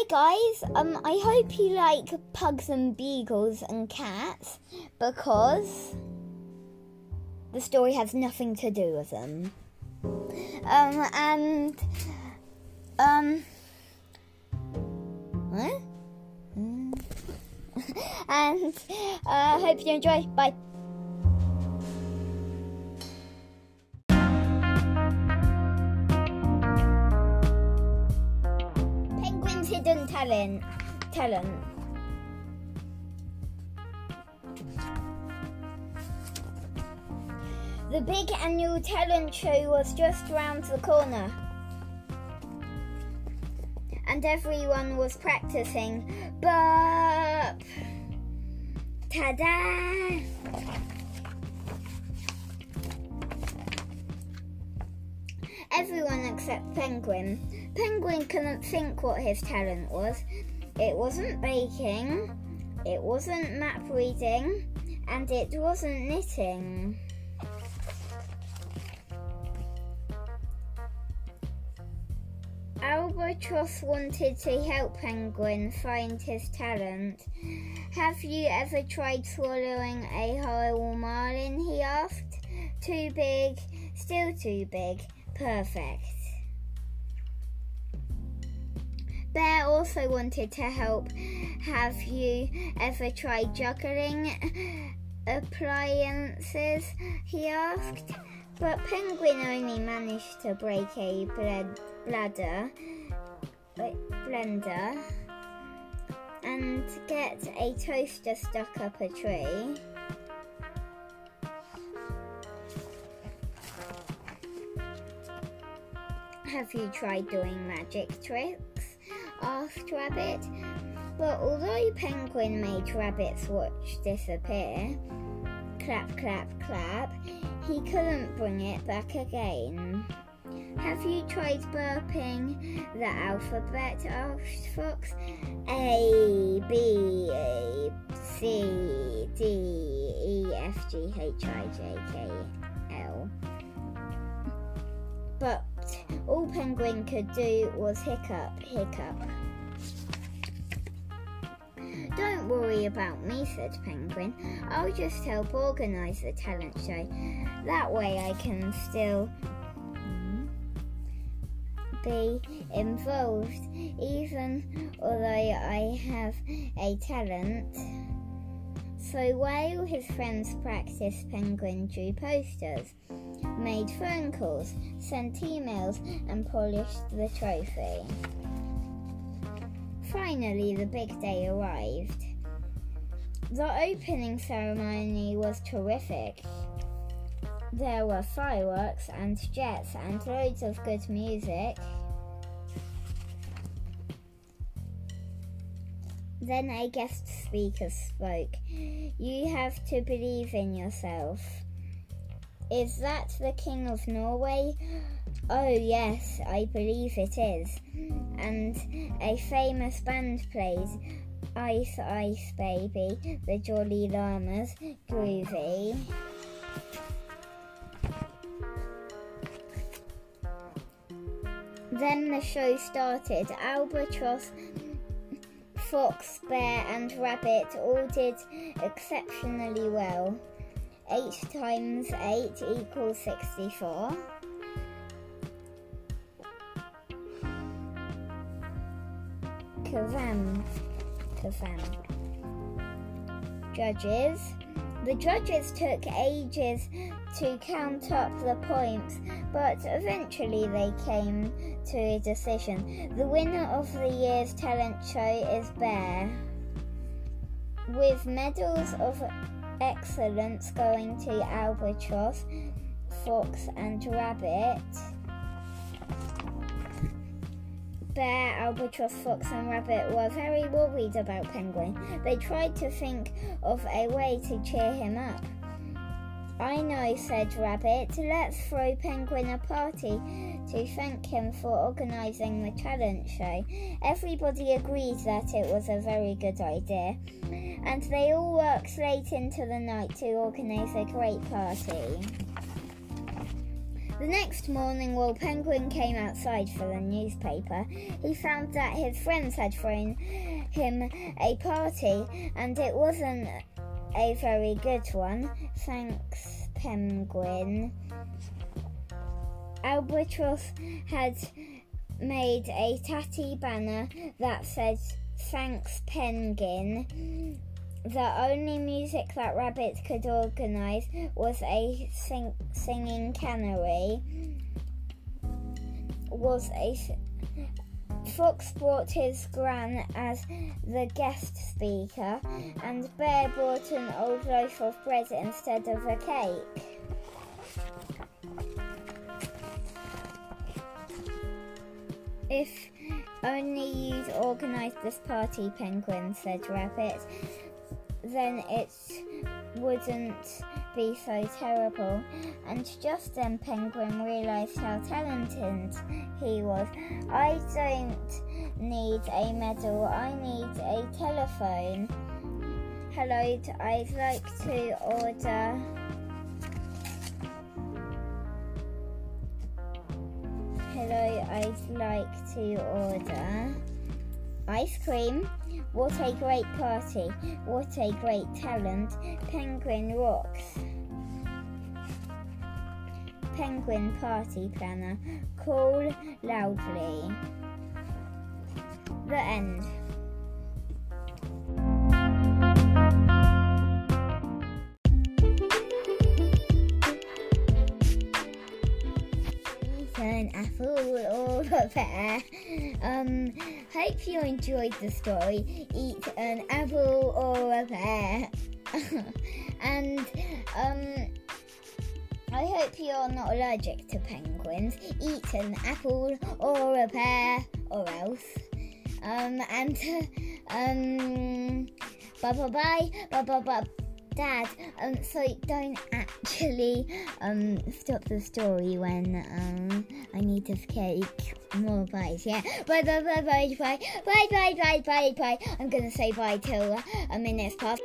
Hi guys, um, I hope you like pugs and beagles and cats because the story has nothing to do with them. Um, and, um, what? And, uh, hope you enjoy. Bye. Talent. Talent. The big annual talent show was just round the corner. And everyone was practicing. Burp! Ta-da! Everyone except Penguin. Penguin couldn't think what his talent was. It wasn't baking, it wasn't map reading, and it wasn't knitting. Albatross wanted to help Penguin find his talent. Have you ever tried swallowing a whole marlin? he asked. Too big, still too big. Perfect. Bear also wanted to help. Have you ever tried juggling appliances? he asked. But Penguin only managed to break a bladder, blender, and get a toaster stuck up a tree. Have you tried doing magic tricks? Asked Rabbit. But although Penguin made Rabbit's watch disappear, clap, clap, clap, he couldn't bring it back again. Have you tried burping the alphabet? asked Fox. A, B, A, C, D, E, F, G, H, I, J, K, L. But all Penguin could do was hiccup, hiccup. Don't worry about me, said Penguin. I'll just help organise the talent show. That way I can still be involved, even although I have a talent. So while his friends practiced, Penguin drew posters, made phone calls, sent emails, and polished the trophy. Finally, the big day arrived. The opening ceremony was terrific. There were fireworks and jets and loads of good music. Then a guest speaker spoke. You have to believe in yourself. Is that the King of Norway? Oh, yes, I believe it is. And a famous band plays Ice Ice Baby, the Jolly Llamas, Groovy. Then the show started. Albatross, Fox, Bear, and Rabbit all did exceptionally well. 8 times 8 equals 64. Kazam. Kazam. Judges. The judges took ages to count up the points, but eventually they came to a decision. The winner of the year's talent show is Bear. With medals of excellence going to Albatross, Fox, and Rabbit. Bear, Albatross, Fox, and Rabbit were very worried about Penguin. They tried to think of a way to cheer him up. I know, said Rabbit. Let's throw Penguin a party to thank him for organising the talent show. Everybody agreed that it was a very good idea, and they all worked late into the night to organise a great party. The next morning, while Penguin came outside for the newspaper, he found that his friends had thrown him a party, and it wasn't a very good one. Thanks, Penguin. Albatross had made a tatty banner that said, Thanks, Penguin the only music that Rabbit could organise was a sing- singing canary. Was a Fox brought his gran as the guest speaker, and Bear brought an old loaf of bread instead of a cake. If only you'd organised this party, Penguin, said Rabbit then it wouldn't be so terrible. And just then Penguin realised how talented he was. I don't need a medal, I need a telephone. Hello, I'd like to order. Hello, I'd like to order ice cream. What a great party! What a great talent! Penguin rocks. Penguin party planner. Call loudly. The end. An apple or a pear. Um, hope you enjoyed the story. Eat an apple or a pear. and um, I hope you're not allergic to penguins. Eat an apple or a pear or else. Um, and um, bye bye bye bye bye bye. Dad, um, so don't actually um stop the story when um I need to take more bites. Yeah, bye bye bye bye bye bye bye bye bye bye bye. I'm gonna say bye till a minute's past.